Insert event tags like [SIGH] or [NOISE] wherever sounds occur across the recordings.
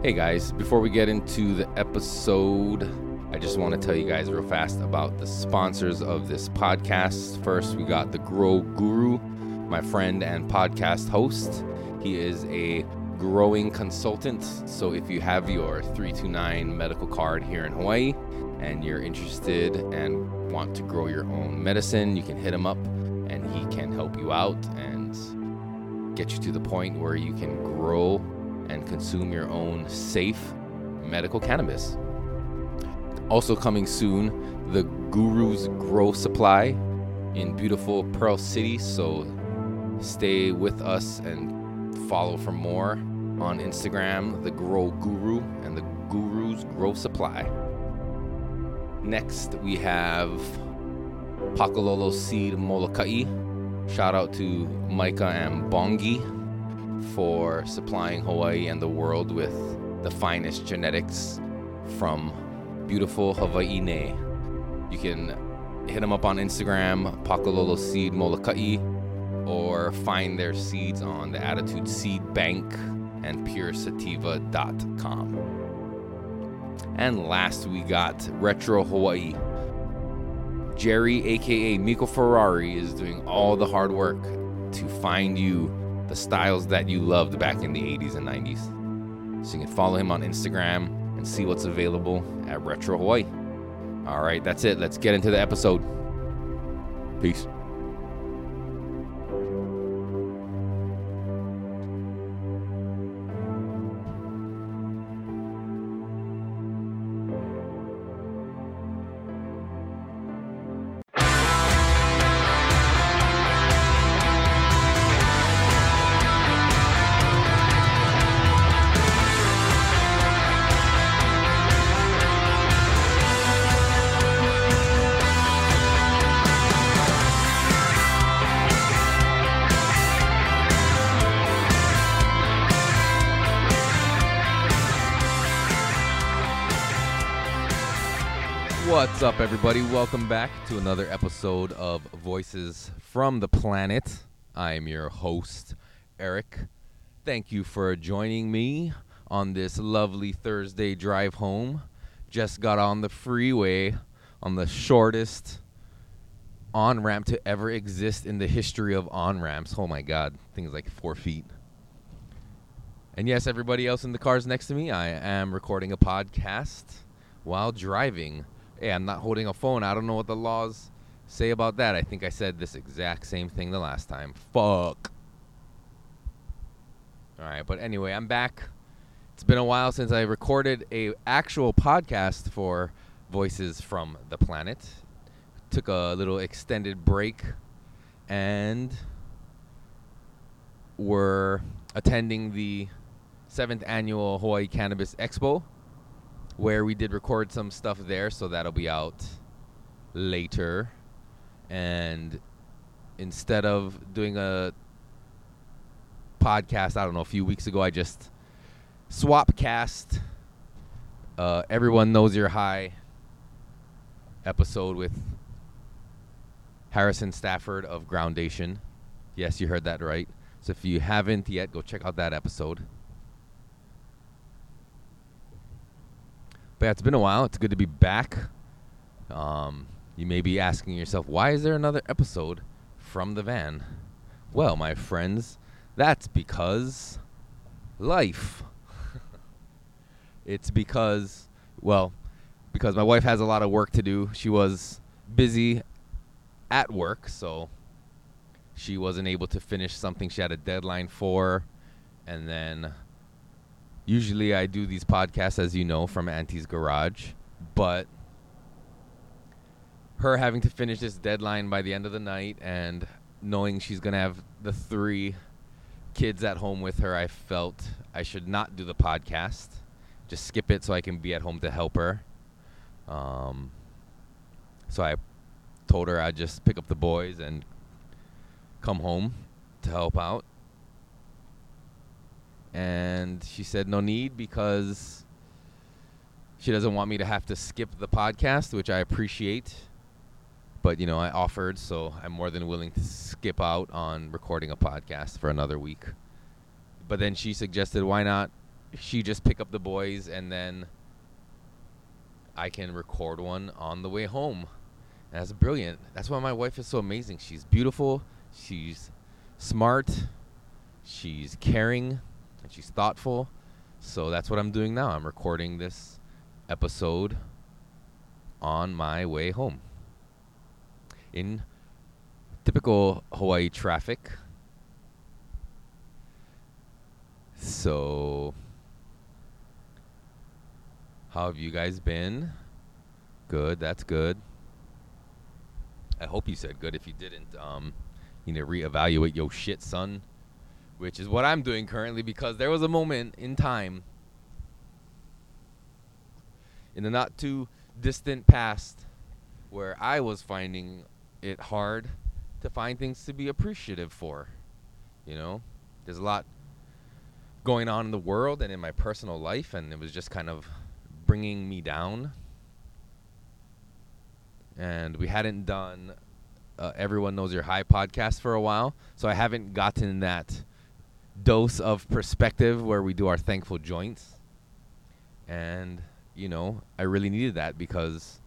Hey guys, before we get into the episode, I just want to tell you guys real fast about the sponsors of this podcast. First, we got the Grow Guru, my friend and podcast host. He is a growing consultant. So if you have your 329 medical card here in Hawaii and you're interested and want to grow your own medicine, you can hit him up and he can help you out and get you to the point where you can grow and consume your own safe medical cannabis. Also coming soon, the Guru's Grow Supply in beautiful Pearl City. So stay with us and follow for more on Instagram, the Grow Guru and the Guru's Grow Supply. Next, we have Pakalolo Seed Molokai. Shout out to Micah and Bongi for supplying Hawaii and the world with the finest genetics from beautiful Hawaii'ne. You can hit them up on Instagram, Pakalolo Seed Molokai, or find their seeds on the Attitude Seed Bank and puresativa.com. And last we got Retro Hawaii. Jerry, aka Miko Ferrari, is doing all the hard work to find you the styles that you loved back in the 80s and 90s. So you can follow him on Instagram and see what's available at Retro Hawaii. All right, that's it. Let's get into the episode. Peace. Up, everybody? Welcome back to another episode of Voices from the Planet. I am your host, Eric. Thank you for joining me on this lovely Thursday drive home. Just got on the freeway on the shortest on ramp to ever exist in the history of on ramps. Oh my god, things like four feet. And yes, everybody else in the cars next to me, I am recording a podcast while driving. Hey, I'm not holding a phone. I don't know what the laws say about that. I think I said this exact same thing the last time. Fuck. All right, but anyway, I'm back. It's been a while since I recorded a actual podcast for Voices from the Planet. Took a little extended break and we're attending the 7th annual Hawaii Cannabis Expo where we did record some stuff there, so that'll be out later. And instead of doing a podcast, I don't know, a few weeks ago, I just swap cast uh, Everyone Knows You're High episode with Harrison Stafford of Groundation. Yes, you heard that right. So if you haven't yet, go check out that episode. But yeah, it's been a while. It's good to be back. Um, you may be asking yourself, why is there another episode from the van? Well, my friends, that's because life. [LAUGHS] it's because, well, because my wife has a lot of work to do. She was busy at work, so she wasn't able to finish something she had a deadline for. And then Usually I do these podcasts, as you know, from Auntie's Garage, but her having to finish this deadline by the end of the night and knowing she's going to have the three kids at home with her, I felt I should not do the podcast. Just skip it so I can be at home to help her. Um, so I told her I'd just pick up the boys and come home to help out and she said no need because she doesn't want me to have to skip the podcast, which I appreciate. But you know, I offered, so I'm more than willing to skip out on recording a podcast for another week. But then she suggested, why not she just pick up the boys and then I can record one on the way home. And that's brilliant. That's why my wife is so amazing. She's beautiful, she's smart, she's caring, and she's thoughtful. So that's what I'm doing now. I'm recording this episode on my way home. In typical Hawaii traffic. So, how have you guys been? Good, that's good. I hope you said good. If you didn't, um, you need to reevaluate your shit, son. Which is what I'm doing currently because there was a moment in time in the not too distant past where I was finding it hard to find things to be appreciative for. You know, there's a lot going on in the world and in my personal life, and it was just kind of bringing me down. And we hadn't done uh, Everyone Knows You're High podcast for a while, so I haven't gotten that dose of perspective where we do our thankful joints. And, you know, I really needed that because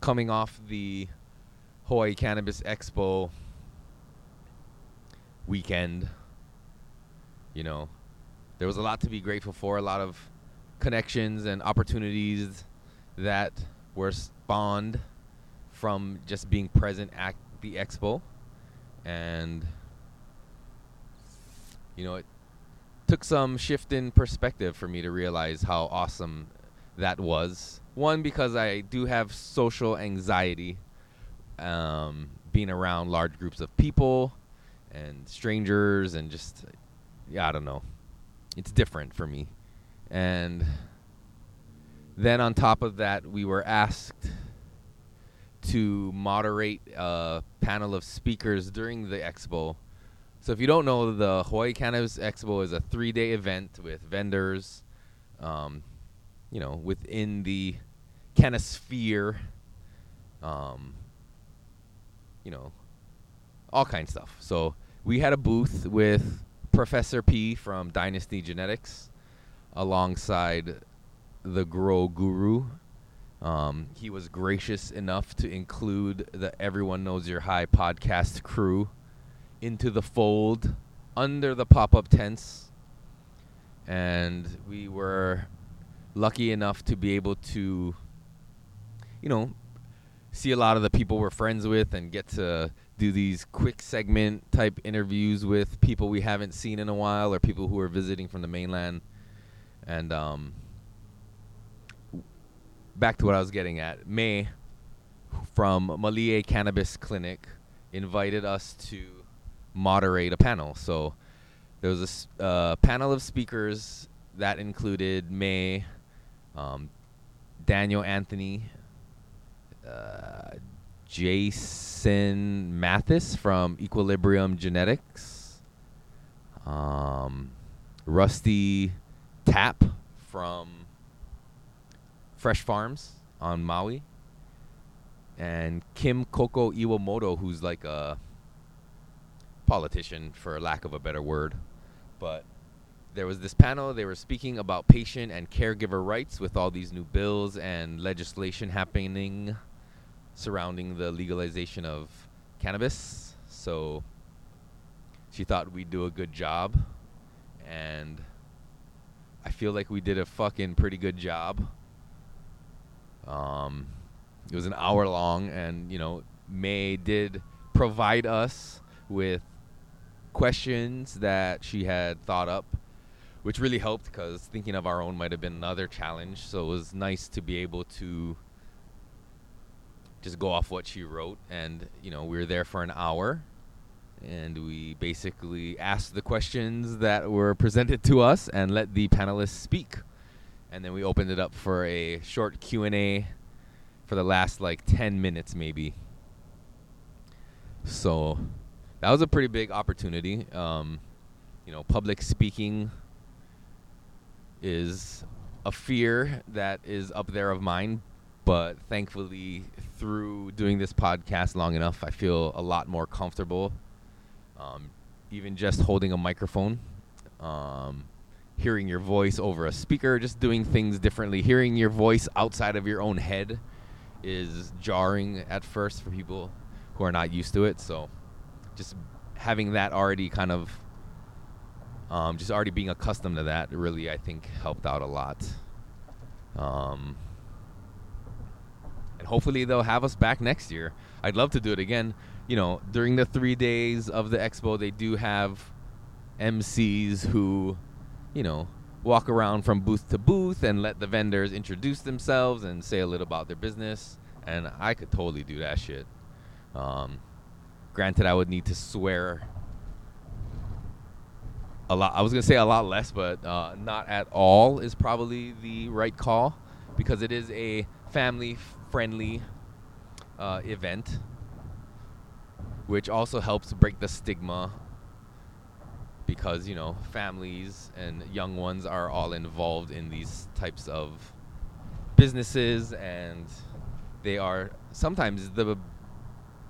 coming off the Hawaii Cannabis Expo weekend, you know, there was a lot to be grateful for, a lot of connections and opportunities that were spawned from just being present at the expo. And, you know, it took some shift in perspective for me to realize how awesome that was. One, because I do have social anxiety, um, being around large groups of people and strangers, and just, yeah, I don't know it's different for me. And then on top of that, we were asked to moderate a panel of speakers during the expo. So if you don't know, the Hawaii Cannabis Expo is a three-day event with vendors, um, you know, within the canosphere, um, you know, all kinds of stuff. So we had a booth with Professor P from Dynasty Genetics alongside the Grow Guru. Um, he was gracious enough to include the Everyone Knows You're High podcast crew into the fold under the pop up tents. And we were lucky enough to be able to, you know, see a lot of the people we're friends with and get to do these quick segment type interviews with people we haven't seen in a while or people who are visiting from the mainland. And um, back to what I was getting at, May from Malie Cannabis Clinic invited us to moderate a panel. So there was a uh, panel of speakers that included May, um, Daniel Anthony, uh, Jason Mathis from Equilibrium Genetics, um, Rusty Tap from Fresh Farms on Maui, and Kim Coco Iwamoto, who's like a politician, for lack of a better word. But there was this panel, they were speaking about patient and caregiver rights with all these new bills and legislation happening surrounding the legalization of cannabis. So she thought we'd do a good job. And I feel like we did a fucking pretty good job. Um, it was an hour long, and, you know, May did provide us with questions that she had thought up, which really helped because thinking of our own might have been another challenge. So it was nice to be able to just go off what she wrote. And, you know, we were there for an hour and we basically asked the questions that were presented to us and let the panelists speak. And then we opened it up for a short Q&A for the last like 10 minutes maybe. So that was a pretty big opportunity. Um, you know, public speaking is a fear that is up there of mine, but thankfully through doing this podcast long enough, I feel a lot more comfortable. Um, even just holding a microphone, um, hearing your voice over a speaker, just doing things differently. Hearing your voice outside of your own head is jarring at first for people who are not used to it. So just having that already kind of um, just already being accustomed to that really I think helped out a lot. Um, and hopefully they'll have us back next year. I'd love to do it again. You know, during the three days of the expo, they do have MCs who, you know, walk around from booth to booth and let the vendors introduce themselves and say a little about their business. And I could totally do that shit. Um, granted, I would need to swear a lot. I was gonna say a lot less, but uh, not at all is probably the right call because it is a family-friendly uh, event, which also helps break the stigma because you know families and young ones are all involved in these types of businesses and they are sometimes the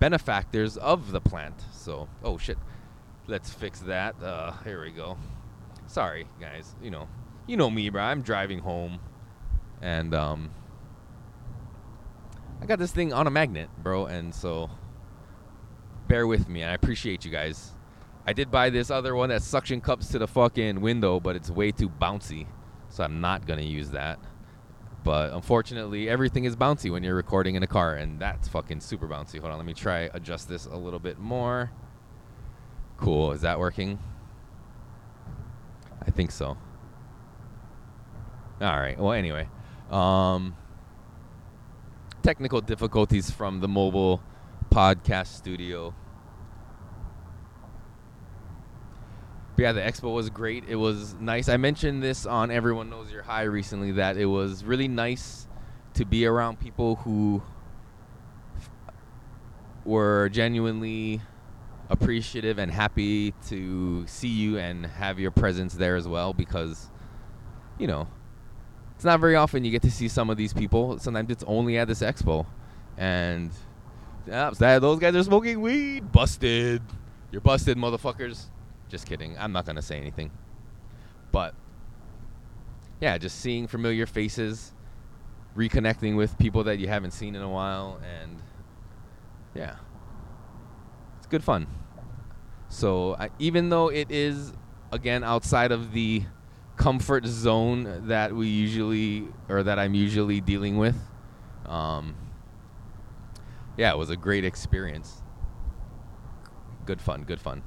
benefactors of the plant. So oh shit. Let's fix that. Uh here we go. Sorry guys. You know you know me bro. I'm driving home. And um i got this thing on a magnet bro. And so bear with me. I appreciate you guys. I did buy this other one that suction cups to the fucking window, but it's way too bouncy. So I'm not to use that. But unfortunately, everything is bouncy when you're recording in a car, and that's fucking super bouncy. Hold on, let me try adjust this a little bit more. Cool, is that working? I think so. All right. Well, anyway, um, technical difficulties from the mobile podcast studio. But yeah, the expo was great. It was nice. I mentioned this on Everyone Knows You're High recently that it was really nice to be around people who were genuinely appreciative and happy to see you and have your presence there as well because you know it's not very often you get to see some of these people. Sometimes it's only at this expo. And yeah, those guys are smoking weed. Busted. You're busted motherfuckers just kidding. I'm not to say anything. But yeah, just seeing familiar faces, reconnecting with people that you haven't seen in a while, and yeah, it's good fun. So I, even though it is again outside of the comfort zone that we usually or that I'm usually dealing with, um, yeah, it was a great experience. Good fun, good fun.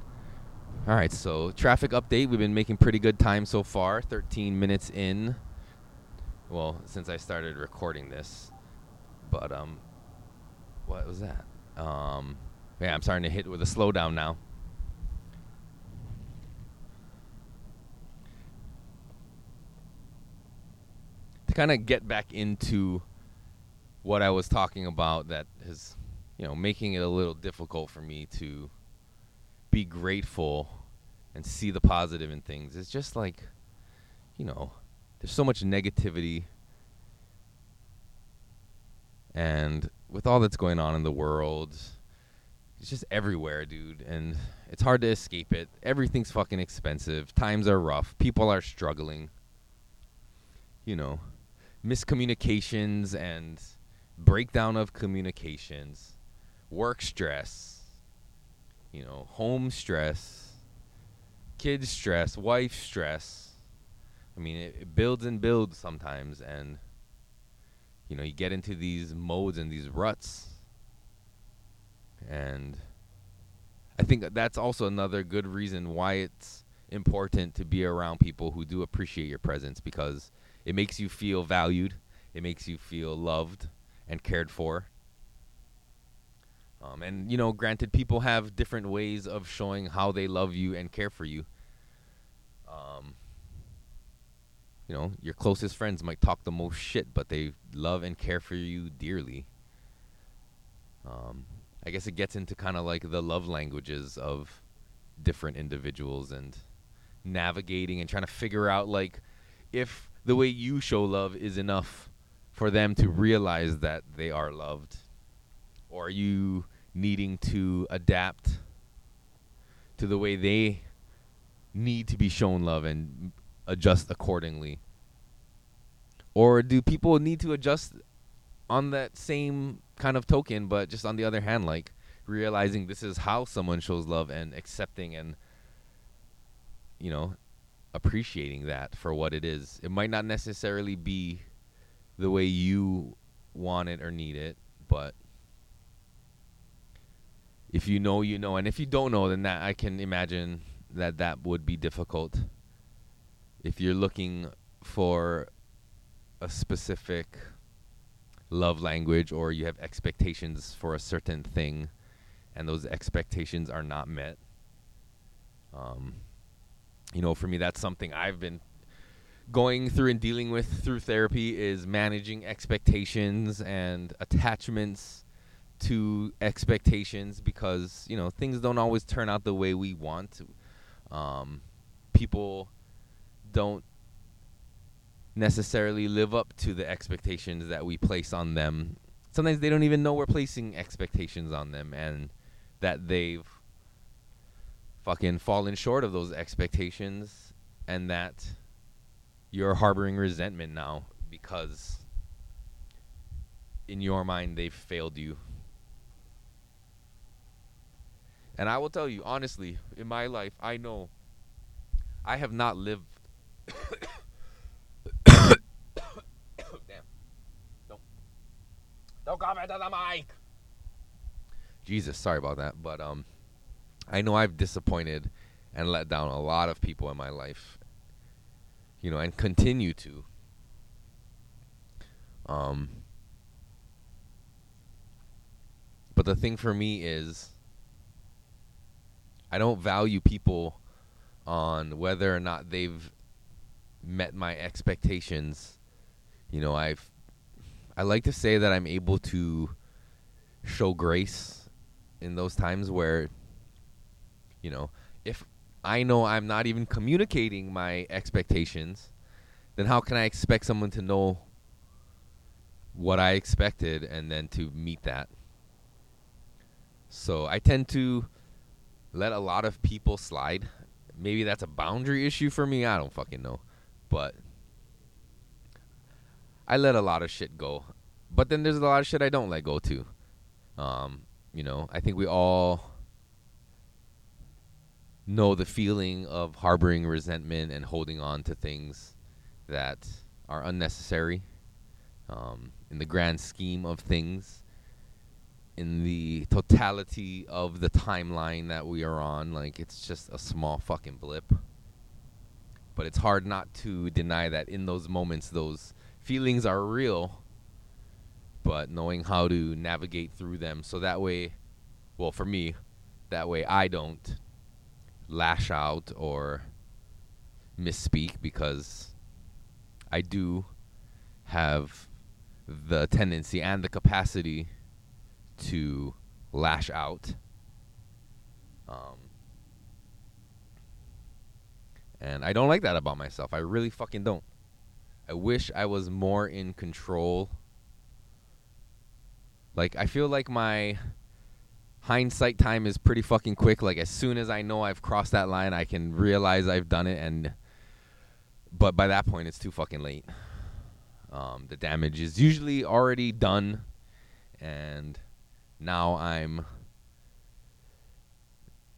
All right, so traffic update. We've been making pretty good time so far. 13 minutes in. Well, since I started recording this, but um, what was that? Um, yeah, I'm starting to hit with a slowdown now. To kind of get back into what I was talking about, that is, you know, making it a little difficult for me to be grateful and see the positive in things. It's just like, you know, there's so much negativity. And with all that's going on in the world, it's just everywhere, dude. And it's hard to escape it. Everything's fucking expensive. Times are rough. People are struggling. You know, miscommunications and breakdown of communications, work stress you know, home stress, kids stress, wife stress. I mean, it, it builds and builds sometimes, and you know, you get into these modes and these ruts, and I think that's also another good reason why it's important to be around people who do appreciate your presence because it makes you feel valued, it makes you feel loved and cared for. Um, and you know, granted, people have different ways of showing how they love you and care for you. Um, you know, your closest friends might talk the most shit, but they love and care for you dearly. Um, I guess it gets into kind of like the love languages of different individuals and navigating and trying to figure out like if the way you show love is enough for them to realize that they are loved or you needing to adapt to the way they need to be shown love and adjust accordingly? Or do people need to adjust on that same kind of token, but just on the other hand, like realizing this is how someone shows love and accepting and, you know, appreciating that for what it is. It might not necessarily be the way you want it or need it, but if you know, you know, and if you don't know, then that I can imagine that that would be difficult. If you're looking for a specific love language or you have expectations for a certain thing and those expectations are not met. Um, you know, for me, that's something I've been going through and dealing with through therapy is managing expectations and attachments to expectations because you know things don't always turn out the way we want. Um, people don't necessarily live up to the expectations that we place on them. Sometimes they don't even know we're placing expectations on them and that they've fucking fallen short of those expectations and that you're harboring resentment now because in your mind they've failed you. And I will tell you honestly, in my life, I know I have not lived [COUGHS] Don't the mic. Jesus, sorry about that, but um, I know I've disappointed and let down a lot of people in my life. You know, and continue to. Um, but the thing for me is, I don't value people on whether or not they've met my expectations. You know, I've I like to say that I'm able to show grace in those times where, you know, if I know I'm not even communicating my expectations, then how can I expect someone to know what I expected and then to meet that? So I tend to let a lot of people slide. Maybe that's a boundary issue for me. I don't fucking know. But I let a lot of shit go. But then there's a lot of shit I don't let go to. Um, you know, I think we all know the feeling of harboring resentment and holding on to things that are unnecessary um, in the grand scheme of things, in the totality of the timeline that we are on. Like, it's just a small fucking blip. But it's hard not to deny that in those moments, those feelings are real, but knowing how to navigate through them so that way, well, for me, that way I don't lash out or misspeak because I do have the tendency and the capacity to lash out. Um, and I don't like that about myself. I really fucking don't. I wish I was more in control. Like I feel like my hindsight time is pretty fucking quick. Like as soon as I know I've crossed that line, I can realize I've done it and but by that point it's too fucking late. Um, the damage is usually already done and now I'm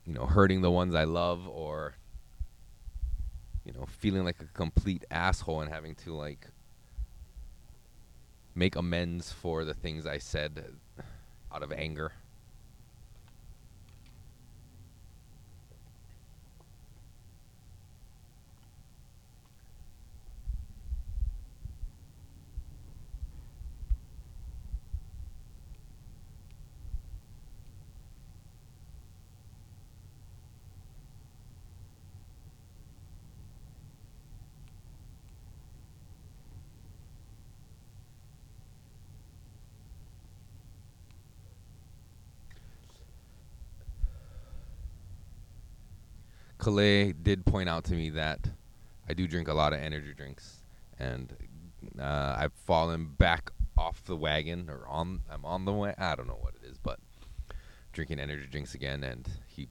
you know hurting the ones I love or you know, feeling like a complete asshole and having to like make amends for the things I said out of anger. Calais did point out to me that I do drink a lot of energy drinks, and uh, I've fallen back off the wagon or on. I'm on the way. I don't know what it is, but drinking energy drinks again, and he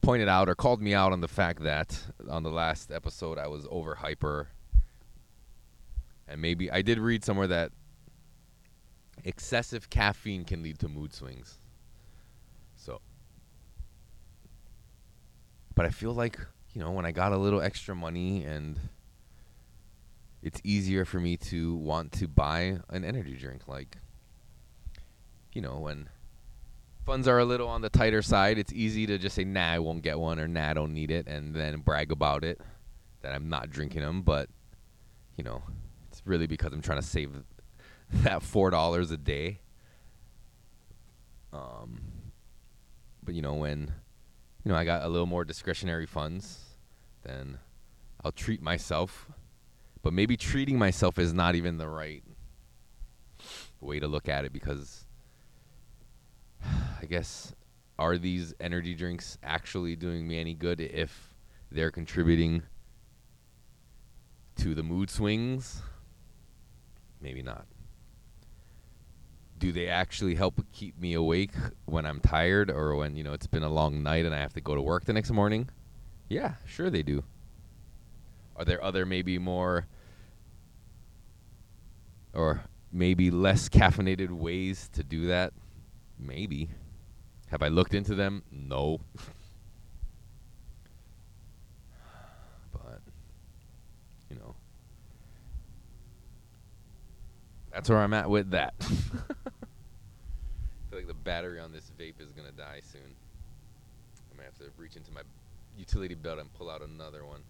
pointed out or called me out on the fact that on the last episode I was over hyper. And maybe I did read somewhere that excessive caffeine can lead to mood swings. So, but I feel like, you know, when I got a little extra money and it's easier for me to want to buy an energy drink like you know, when funds are a little on the tighter side, it's easy to just say, nah, I won't get one or nah, I don't need it, and then brag about it that I'm not drinking them. But, you know, it's really because I'm trying to save [LAUGHS] that $4 a day. Um, but, you know, when, you know, I got a little more discretionary funds, then I'll treat myself. But maybe treating myself is not even the right way to look at it because [SIGHS] I guess are these energy drinks actually doing me any good if they're contributing to the mood swings? Maybe not. Do they actually help keep me awake when I'm tired or when, you know, it's been a long night and I have to go to work the next morning? Yeah, sure they do. Are there other maybe more or maybe less caffeinated ways to do that? Maybe. Have I looked into them? No. [LAUGHS] but, you know, that's where I'm at with that. [LAUGHS] Like the battery on this vape is to die soon. I'm to have to reach into my utility belt and pull out another one.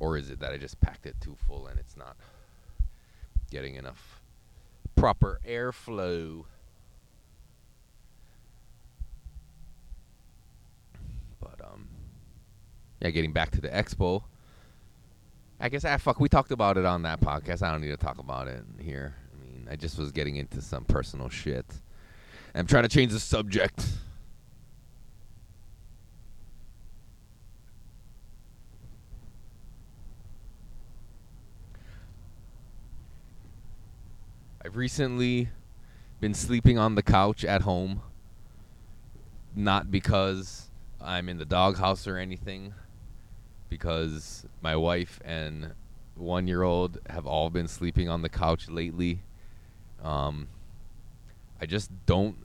Or is it that I just packed it too full and it's not getting enough proper airflow? But um yeah, getting back to the expo. I guess ah fuck, we talked about it on that podcast. I don't need to talk about it here. I mean, I just was getting into some personal shit. I'm trying to change the subject. I've recently been sleeping on the couch at home. Not because I'm in the doghouse or anything, because my wife and one year old have all been sleeping on the couch lately. Um, I just don't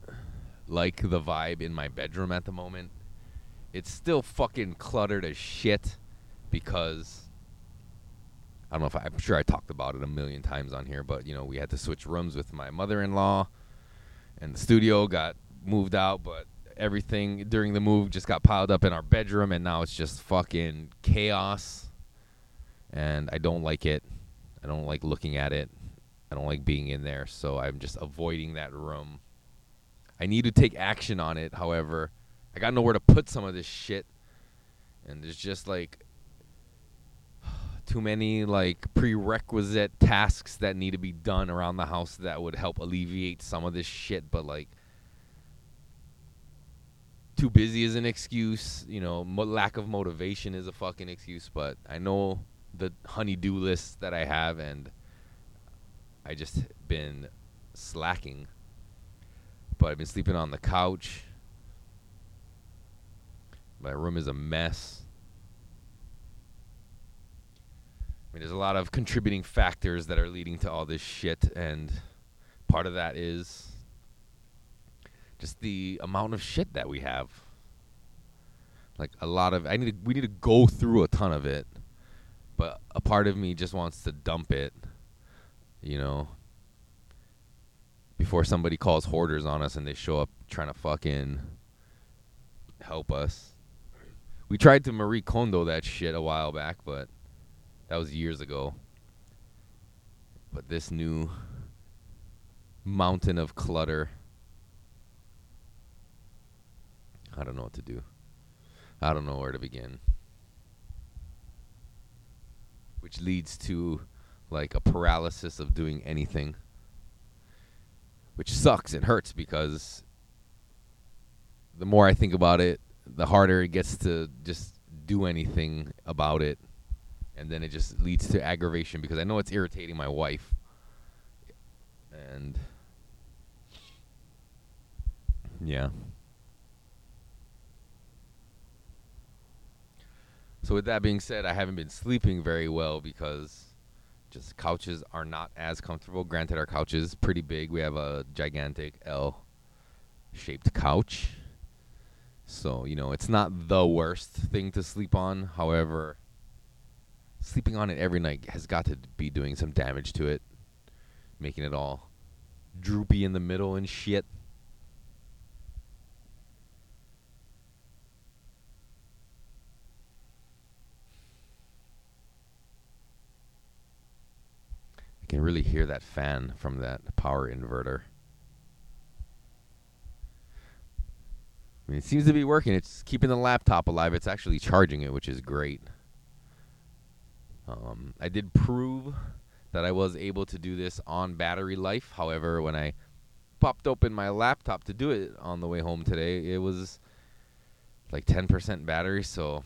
like the vibe in my bedroom at the moment. It's still fucking cluttered as shit because I don't know if I, I'm sure I talked about it a million times on here, but you know, we had to switch rooms with my mother-in-law, and the studio got moved out, but everything during the move just got piled up in our bedroom, and now it's just fucking chaos. And I don't like it. I don't like looking at it. I don't like being in there, so I'm just avoiding that room. I need to take action on it, however. I got nowhere to put some of this shit. And there's just like [SIGHS] too many like prerequisite tasks that need to be done around the house that would help alleviate some of this shit but like too busy is an excuse you know mo- lack of motivation is a fucking excuse but i know the honey-do list that i have and i just been slacking but i've been sleeping on the couch. My room is a mess. I mean, there's a lot of contributing factors that are leading to all this shit, and part of that is just the amount of shit that we have. Like a lot of, I need to, we need to go through a ton of it, but a part of me just wants to dump it, you know, before somebody calls hoarders on us and they show up trying to fucking help us. We tried to Marie Kondo that shit a while back, but that was years ago. But this new mountain of clutter. I don't know what to do. I don't know where to begin. Which leads to like a paralysis of doing anything. Which sucks. It hurts because the more I think about it, the harder it gets to just do anything about it and then it just leads to aggravation because I know it's irritating my wife. And yeah. So with that being said, I haven't been sleeping very well because just couches are not as comfortable. Granted, our couch is pretty big. We have a gigantic L shaped couch. So, you know, it's not the worst thing to sleep on. However, sleeping on it every night has got to be doing some damage to it, making it all droopy in the middle and shit. Can really hear that fan from that power inverter. I mean, it seems to be working. It's keeping the laptop alive. It's actually charging it, which is great. Um, I did prove that I was able to do this on battery life. However, when I popped open my laptop to do it on the way home today, it was like 10% battery, so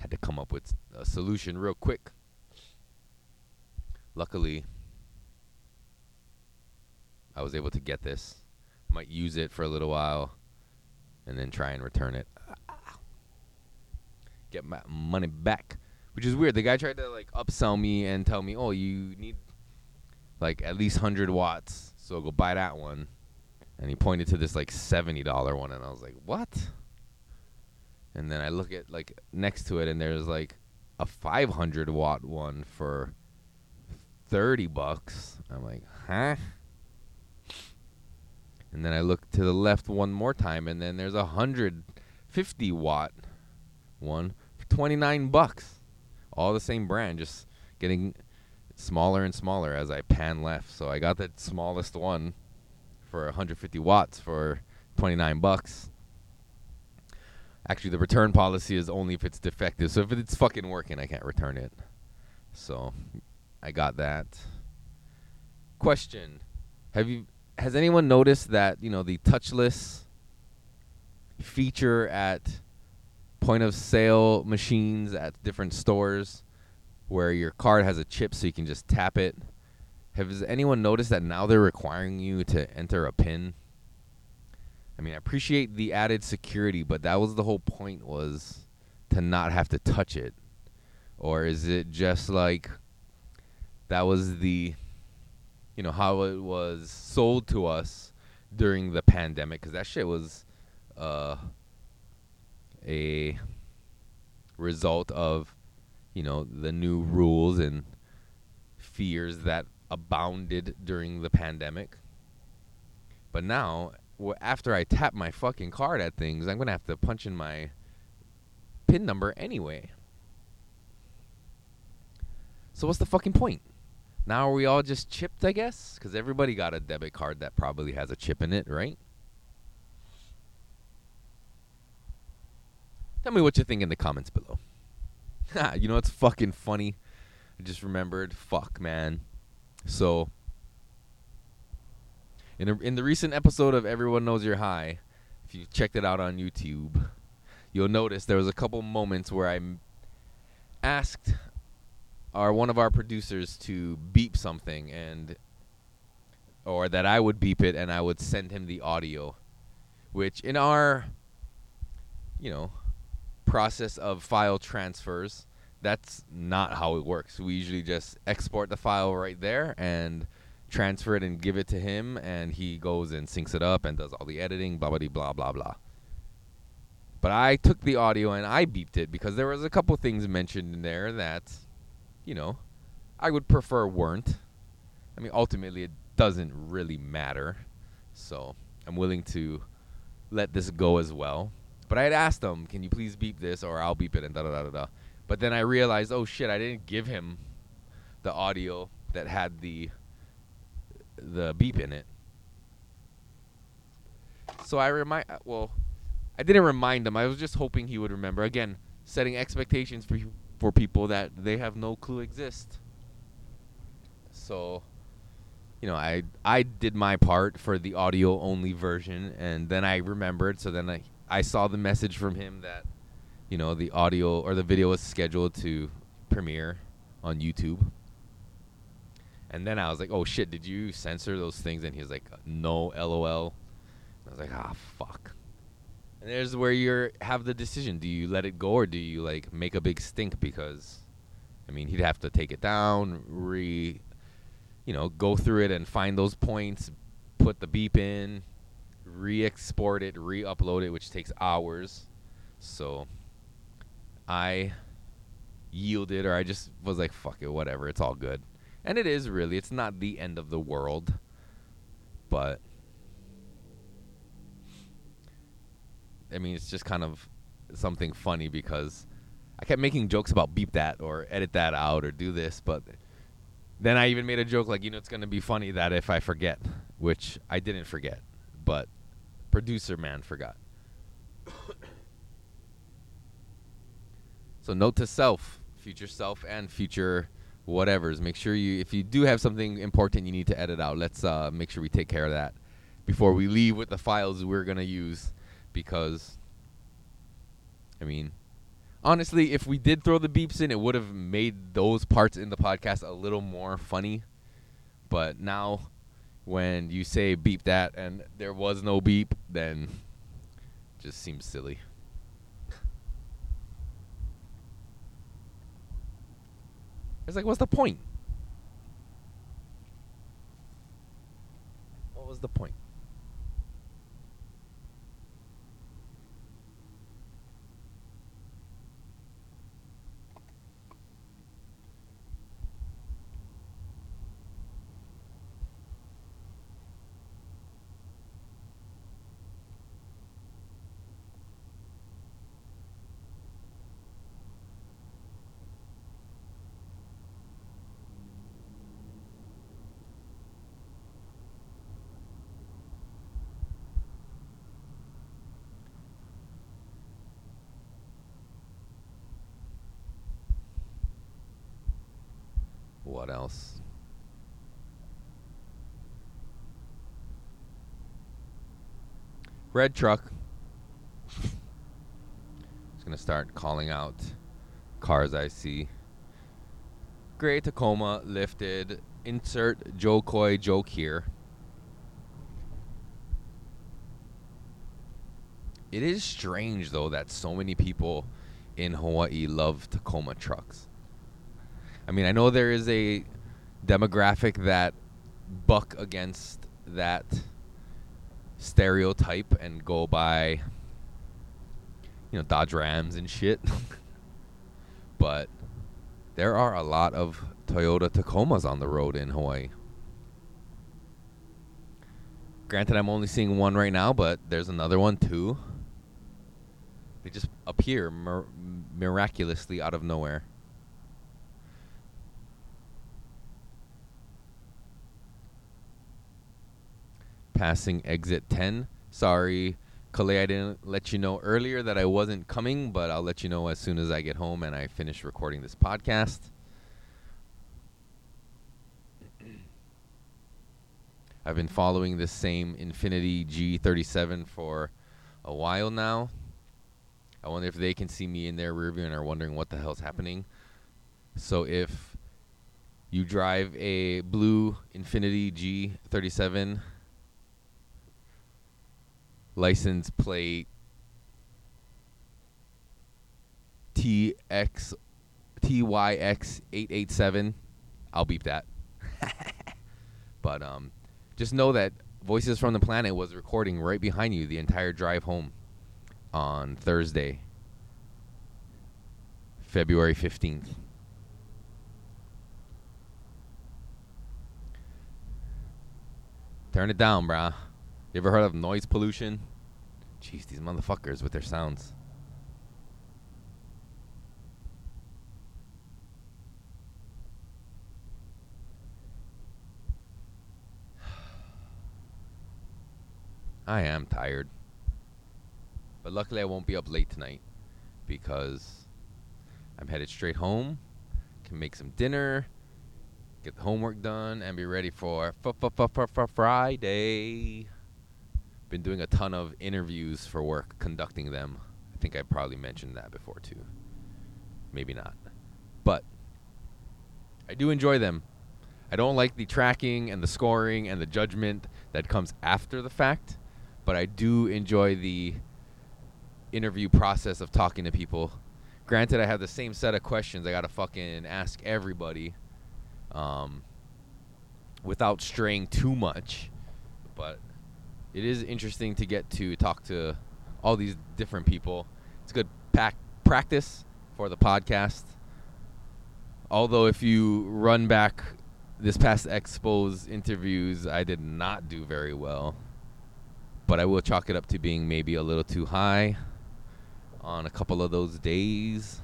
had to come up with a solution real quick. Luckily, I was able to get this. Might use it for a little while and then try and return it. Get my money back. Which is weird. The guy tried to like upsell me and tell me, "Oh, you need like at least 100 watts, so go buy that one." And he pointed to this like $70 one and I was like, "What?" And then I look at like next to it and there's like a 500 watt one for 30 bucks. I'm like, "Huh?" And then I look to the left one more time, and then there's a hundred fifty watt one for twenty nine bucks. All the same brand, just getting smaller and smaller as I pan left. So I got the smallest one for 150 watts for 29 bucks. Actually, the return policy is only if it's defective. So if it's fucking working, I can't return it. So I got that. Question: Have you has anyone noticed that you know the touchless feature at point of sale machines at different stores where your card has a chip so you can just tap it? Has anyone noticed that now they're requiring you to enter a pin? I mean i appreciate the added security but that was the whole point was to not have to touch it. Or is it just like that was the you know how it was sold to us during the pandemic because that shit was uh, a result of you know the new rules and fears that abounded during the pandemic. But now after i tap my fucking card at things i'm gonna have to punch in my pin number anyway so what's the fucking point now are we all just chipped, I guess? Because everybody got a debit card that probably has a chip in it, right? Tell me what you think in the comments below. [LAUGHS] you know it's fucking funny? I just remembered. Fuck, man. So, in a, in the recent episode of Everyone Knows You're High, if you checked it out on YouTube, you'll notice there was a couple moments where I asked our one of our producers to beep something and or that I would beep it and I would send him the audio which in our you know process of file transfers that's not how it works. We usually just export the file right there and transfer it and give it to him and he goes and syncs it up and does all the editing blah blah blah blah blah. But I took the audio and I beeped it because there was a couple things mentioned in there that you know, I would prefer weren't. I mean, ultimately, it doesn't really matter. So I'm willing to let this go as well. But I had asked them, can you please beep this or I'll beep it and da da da da da. But then I realized, oh shit, I didn't give him the audio that had the the beep in it. So I remind uh, well, I didn't remind him. I was just hoping he would remember. Again, setting expectations for for people that they have no clue exist. So, you know, I I did my part for the audio only version, and then I remembered. So then I I saw the message from him that, you know, the audio or the video was scheduled to premiere on YouTube. And then I was like, "Oh shit, did you censor those things?" And he was like, "No, LOL." I was like, "Ah, fuck." And there's where you have the decision: do you let it go or do you like make a big stink? Because, I mean, he'd have to take it down, re, you know, go through it and find those points, put the beep in, re-export it, re-upload it, which takes hours. So, I yielded, or I just was like, "Fuck it, whatever, it's all good." And it is really, it's not the end of the world, but I mean, it's just kind of something funny because I kept making jokes about beep that or edit that out or do this, but then I even made a joke like, you know, it's going to be funny that if I forget, which I didn't forget, but producer man forgot. so note to self, future self and future whatever's. Make sure you, if you do have something important you need to edit out, let's uh, make sure we take care of that before we leave with the files we're gonna use. Because, I mean, honestly, if we did throw the beeps in, it would have made those parts in the podcast a little more funny. But now, when you say beep that and there was no beep, then just seems silly. It's like, what's the point? What was the point? What else? Red truck. Just gonna start calling out cars I see. Gray Tacoma lifted. Insert Jo Koy joke here. It is strange though that so many people in Hawaii love Tacoma trucks. I mean, I know there is a demographic that buck against that stereotype and go by you know Dodge Rams and shit. [LAUGHS] but there are a lot of Toyota Tacomas on the road in Hawaii. Granted, I'm only seeing one right now, but there's another one too. They just appear mir- miraculously out of nowhere. Passing exit 10. Sorry, Kalei, I didn't let you know earlier that I wasn't coming, but I'll let you know as soon as I get home and I finish recording this podcast. [CLEARS THROAT] I've been following this same Infiniti G37 for a while now. I wonder if they can see me in their rearview and are wondering what the hell's happening. So if you drive a blue Infiniti G37 license plate TX TYX eight eight seven. I'll beep that. [LAUGHS] but um, just know that Voices from the Planet was recording right behind you the entire drive home on Thursday, February fifteenth. Turn it down, brah. You ever heard of noise pollution? Jeez, these motherfuckers with their sounds. [SIGHS] I am tired. But luckily I won't be up late tonight because I'm headed straight home, can make some dinner, get the homework done, and be ready for Friday been doing a ton of interviews for work, conducting them. I think I probably mentioned that before too. Maybe not. But I do enjoy them. I don't like the tracking and the scoring and the judgment that comes after the fact, but I do enjoy the interview process of talking to people. Granted, I have the same set of questions I gotta fucking ask everybody, um, without straying too much. But it is interesting to get to talk to all these different people. It's good pack practice for the podcast. Although, if you run back this past Expos interviews, I did not do very well. But I will chalk it up to being maybe a little too high on a couple of those days.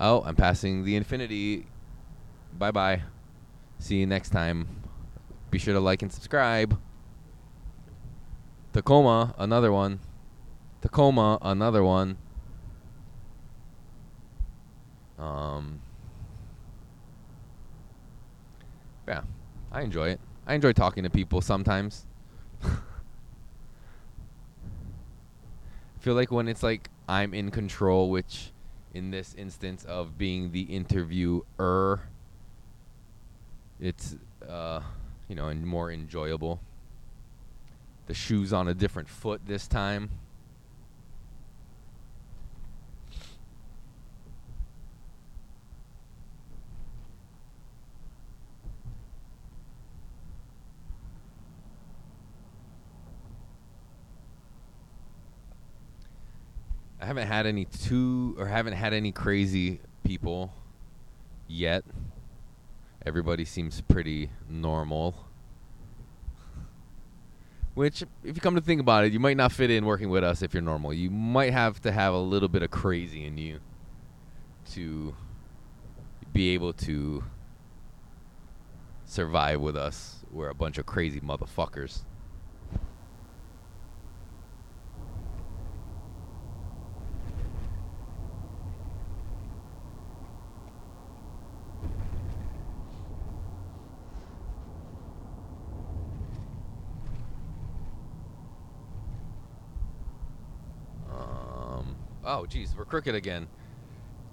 Oh, I'm passing the Infiniti. Bye bye. See you next time. Be sure to like and subscribe. Tacoma, another one. Tacoma, another one. Um, yeah, I enjoy it. I enjoy talking to people sometimes. [LAUGHS] I feel like when it's like I'm in control, which in this instance of being the interviewer, it's uh, you know, and more enjoyable. The shoes on a different foot this time. I haven't had any too or haven't had any crazy people yet. Everybody seems pretty normal. Which, if you come to think about it, you might not fit in working with us if you're normal. You might have to have a little bit of crazy in you to be able to survive with us. We're a bunch of crazy motherfuckers. Um, oh, geez, we're crooked again.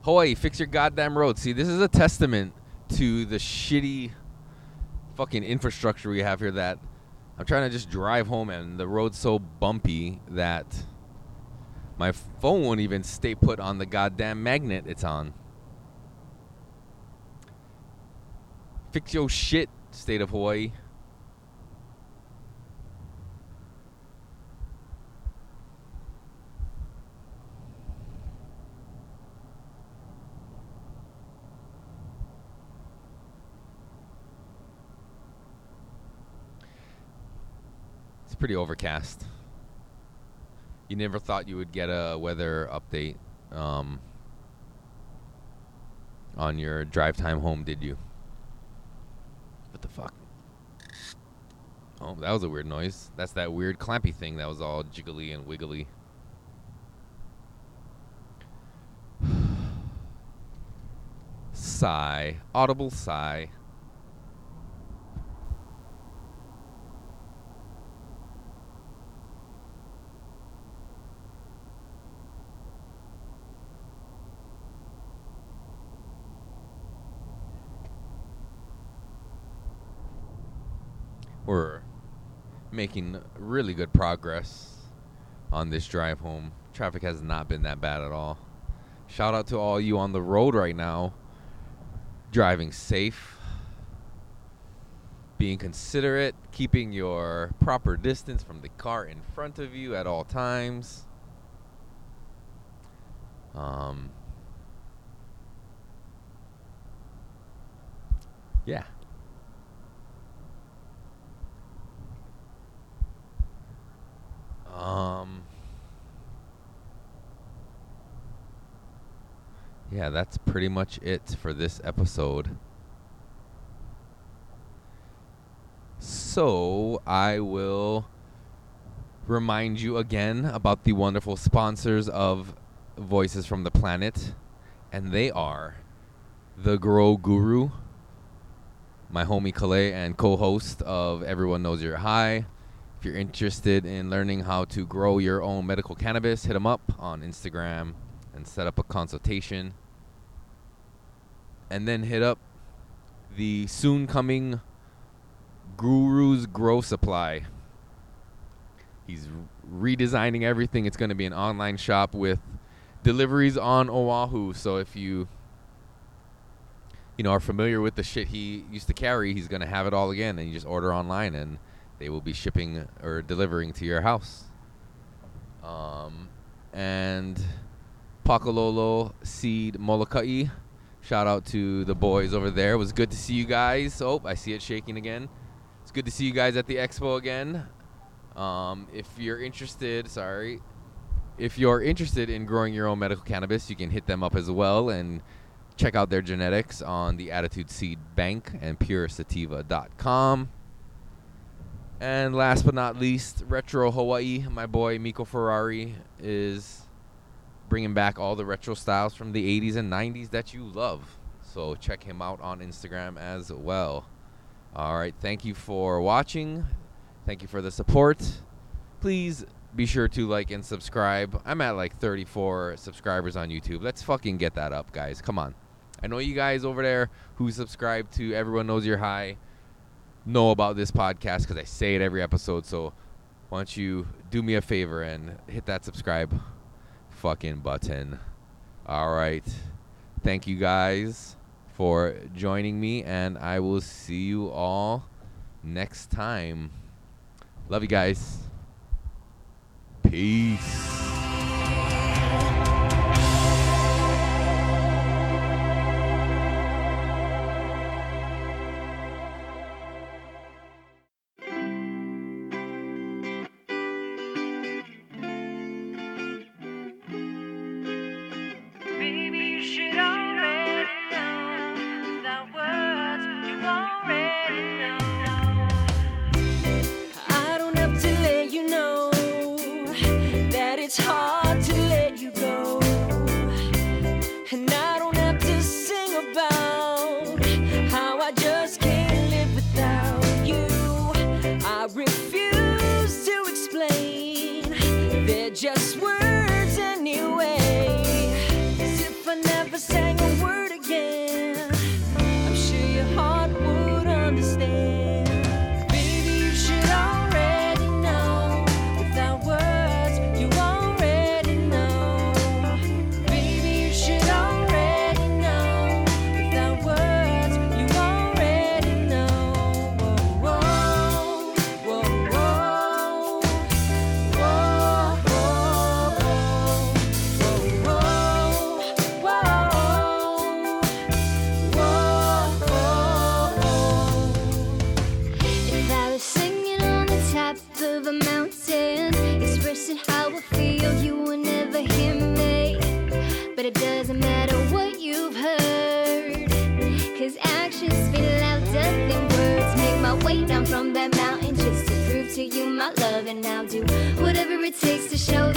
Hawaii, fix your goddamn road. See, this is a testament to the shitty fucking infrastructure we have here that I'm trying to just drive home and the road's so bumpy that my phone won't even stay put on the goddamn magnet it's on. Fix your shit, state of Hawaii. It's pretty overcast. You never thought you would get a weather update um, on your drive time home, did you? What the fuck? Oh, that was a weird noise. That's that weird clampy thing that was all jiggly and wiggly. [SIGHS] sigh. Audible sigh. We're making really good progress on this drive home. Traffic has not been that bad at all. Shout out to all you on the road right now, driving safe, being considerate, keeping your proper distance from the car in front of you at all times. Um, yeah. Um. Yeah, that's pretty much it for this episode. So, I will remind you again about the wonderful sponsors of Voices from the Planet, and they are The Grow Guru, my homie Kalei and co host of Everyone Knows You're High. If you're interested in learning how to grow your own medical cannabis, hit them up on Instagram and set up a consultation. And then hit up the soon coming Guru's Grow Supply. He's redesigning everything. It's going to be an online shop with deliveries on Oahu. So if you you know are familiar with the shit he used to carry, he's going to have it all again and you just order online and they will be shipping or delivering to your house. Um and Pakalolo Seed Molokai. Shout out to the boys over there. It was good to see you guys. Oh, I see it shaking again. It's good to see you guys at the expo again. Um, if you're interested, sorry, if you're interested in growing your own medical cannabis, you can hit them up as well and check out their genetics on the Attitude Seed Bank and puresativa.com. And last but not least, Retro Hawaii. My boy Miko Ferrari is bringing back all the retro styles from the 80s and 90s that you love. So check him out on Instagram as well. All right, thank you for watching. Thank you for the support. Please be sure to like and subscribe. I'm at like 34 subscribers on YouTube. Let's fucking get that up, guys. Come on. I know you guys over there who subscribe to Everyone Knows You're High know about this podcast because I say it every episode. So why don't you do me a favor and hit that subscribe fucking button. All right. Thank you guys for joining me, and I will see you all next time. Love you guys. Peace. They're just words But it doesn't matter what you've heard, cause actions speak louder than words. Make my way down from that mountain just to prove to you my love, and I'll do whatever it takes to show